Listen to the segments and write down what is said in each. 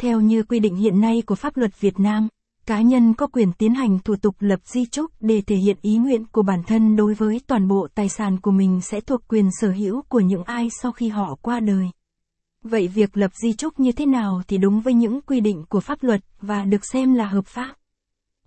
Theo như quy định hiện nay của pháp luật Việt Nam, cá nhân có quyền tiến hành thủ tục lập di chúc để thể hiện ý nguyện của bản thân đối với toàn bộ tài sản của mình sẽ thuộc quyền sở hữu của những ai sau khi họ qua đời. Vậy việc lập di chúc như thế nào thì đúng với những quy định của pháp luật và được xem là hợp pháp.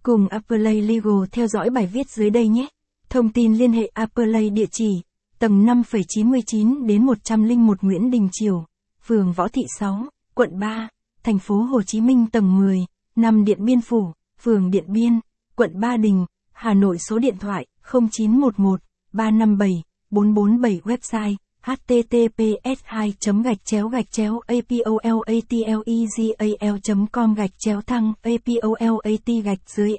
Cùng Appley Legal theo dõi bài viết dưới đây nhé. Thông tin liên hệ Appley địa chỉ tầng 5,99 đến 101 Nguyễn Đình Triều, phường Võ Thị 6, quận 3, thành phố Hồ Chí Minh tầng 10, năm Điện Biên Phủ, phường Điện Biên, quận Ba Đình, Hà Nội số điện thoại 0911 357 447 website https 2 gạch chéo gạch chéo apolatlegal com gạch chéo thăng apolat gạch dưới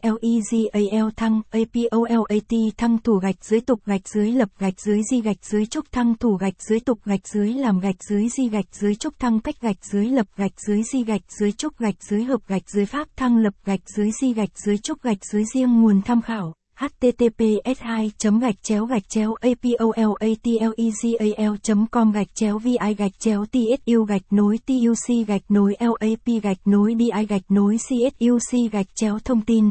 legal thăng apolat thăng thủ gạch dưới tục gạch dưới lập gạch dưới di gạch dưới trúc thăng thủ gạch dưới tục gạch dưới làm gạch dưới di gạch dưới trúc thăng cách gạch dưới lập gạch dưới di gạch dưới trúc gạch dưới hợp gạch dưới pháp thăng lập gạch dưới di gạch dưới trúc gạch dưới riêng nguồn tham khảo https 2 gạch chéo gạch chéo apolatlegal com gạch chéo vi gạch chéo tsu gạch nối tuc gạch nối lap gạch nối di gạch nối csuc gạch chéo thông tin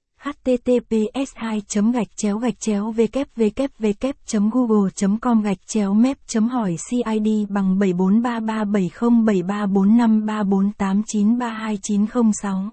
https 2 gạch chéo gạch chéo www google com gạch chéo mép chấm hỏi cid bằng 743370734534893290